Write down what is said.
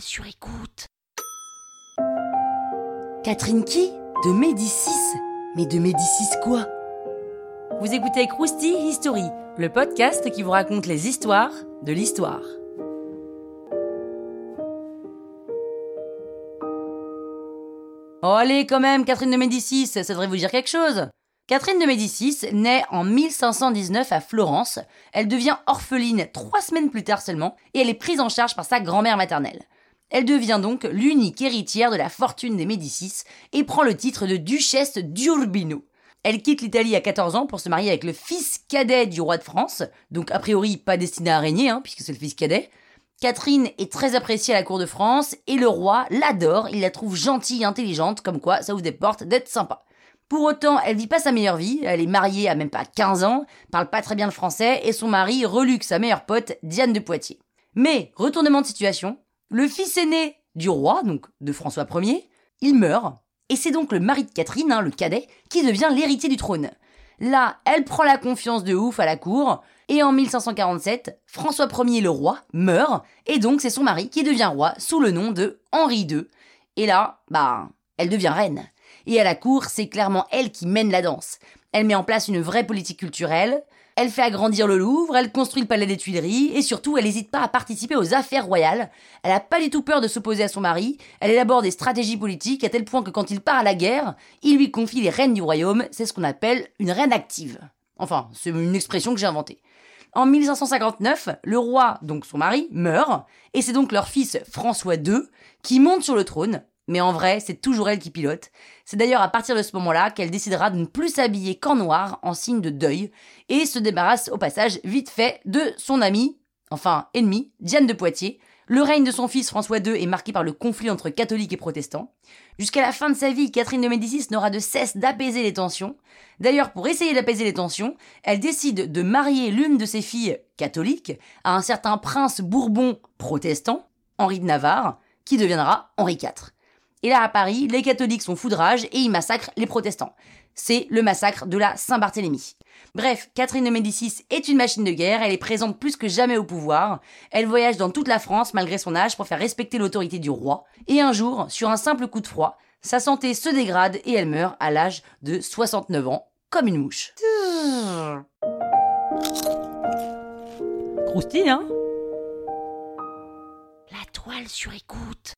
sur écoute. Catherine qui De Médicis Mais de Médicis quoi? Vous écoutez Krusty History, le podcast qui vous raconte les histoires de l'histoire. Oh allez quand même, Catherine de Médicis, ça devrait vous dire quelque chose. Catherine de Médicis naît en 1519 à Florence. Elle devient orpheline trois semaines plus tard seulement et elle est prise en charge par sa grand-mère maternelle. Elle devient donc l'unique héritière de la fortune des Médicis et prend le titre de duchesse d'Urbino. Elle quitte l'Italie à 14 ans pour se marier avec le fils cadet du roi de France, donc a priori pas destiné à régner, hein, puisque c'est le fils cadet. Catherine est très appréciée à la cour de France et le roi l'adore, il la trouve gentille, intelligente, comme quoi ça vous déporte d'être sympa. Pour autant, elle vit pas sa meilleure vie, elle est mariée à même pas 15 ans, parle pas très bien le français et son mari reluque sa meilleure pote, Diane de Poitiers. Mais, retournement de situation, le fils aîné du roi, donc de François Ier, il meurt, et c'est donc le mari de Catherine, hein, le cadet, qui devient l'héritier du trône. Là, elle prend la confiance de ouf à la cour, et en 1547, François Ier le roi meurt, et donc c'est son mari qui devient roi sous le nom de Henri II. Et là, bah, elle devient reine. Et à la cour, c'est clairement elle qui mène la danse. Elle met en place une vraie politique culturelle, elle fait agrandir le Louvre, elle construit le palais des Tuileries, et surtout, elle n'hésite pas à participer aux affaires royales. Elle n'a pas du tout peur de s'opposer à son mari, elle élabore des stratégies politiques à tel point que quand il part à la guerre, il lui confie les rênes du royaume, c'est ce qu'on appelle une reine active. Enfin, c'est une expression que j'ai inventée. En 1559, le roi, donc son mari, meurt, et c'est donc leur fils François II qui monte sur le trône, mais en vrai, c'est toujours elle qui pilote. C'est d'ailleurs à partir de ce moment-là qu'elle décidera de ne plus s'habiller qu'en noir, en signe de deuil, et se débarrasse au passage vite fait de son amie, enfin ennemi, Diane de Poitiers. Le règne de son fils François II est marqué par le conflit entre catholiques et protestants. Jusqu'à la fin de sa vie, Catherine de Médicis n'aura de cesse d'apaiser les tensions. D'ailleurs, pour essayer d'apaiser les tensions, elle décide de marier l'une de ses filles catholiques à un certain prince bourbon protestant, Henri de Navarre, qui deviendra Henri IV. Et là, à Paris, les catholiques sont foudrages et ils massacrent les protestants. C'est le massacre de la Saint-Barthélemy. Bref, Catherine de Médicis est une machine de guerre, elle est présente plus que jamais au pouvoir, elle voyage dans toute la France malgré son âge pour faire respecter l'autorité du roi, et un jour, sur un simple coup de froid, sa santé se dégrade et elle meurt à l'âge de 69 ans, comme une mouche. Croustille, hein? La toile sur écoute.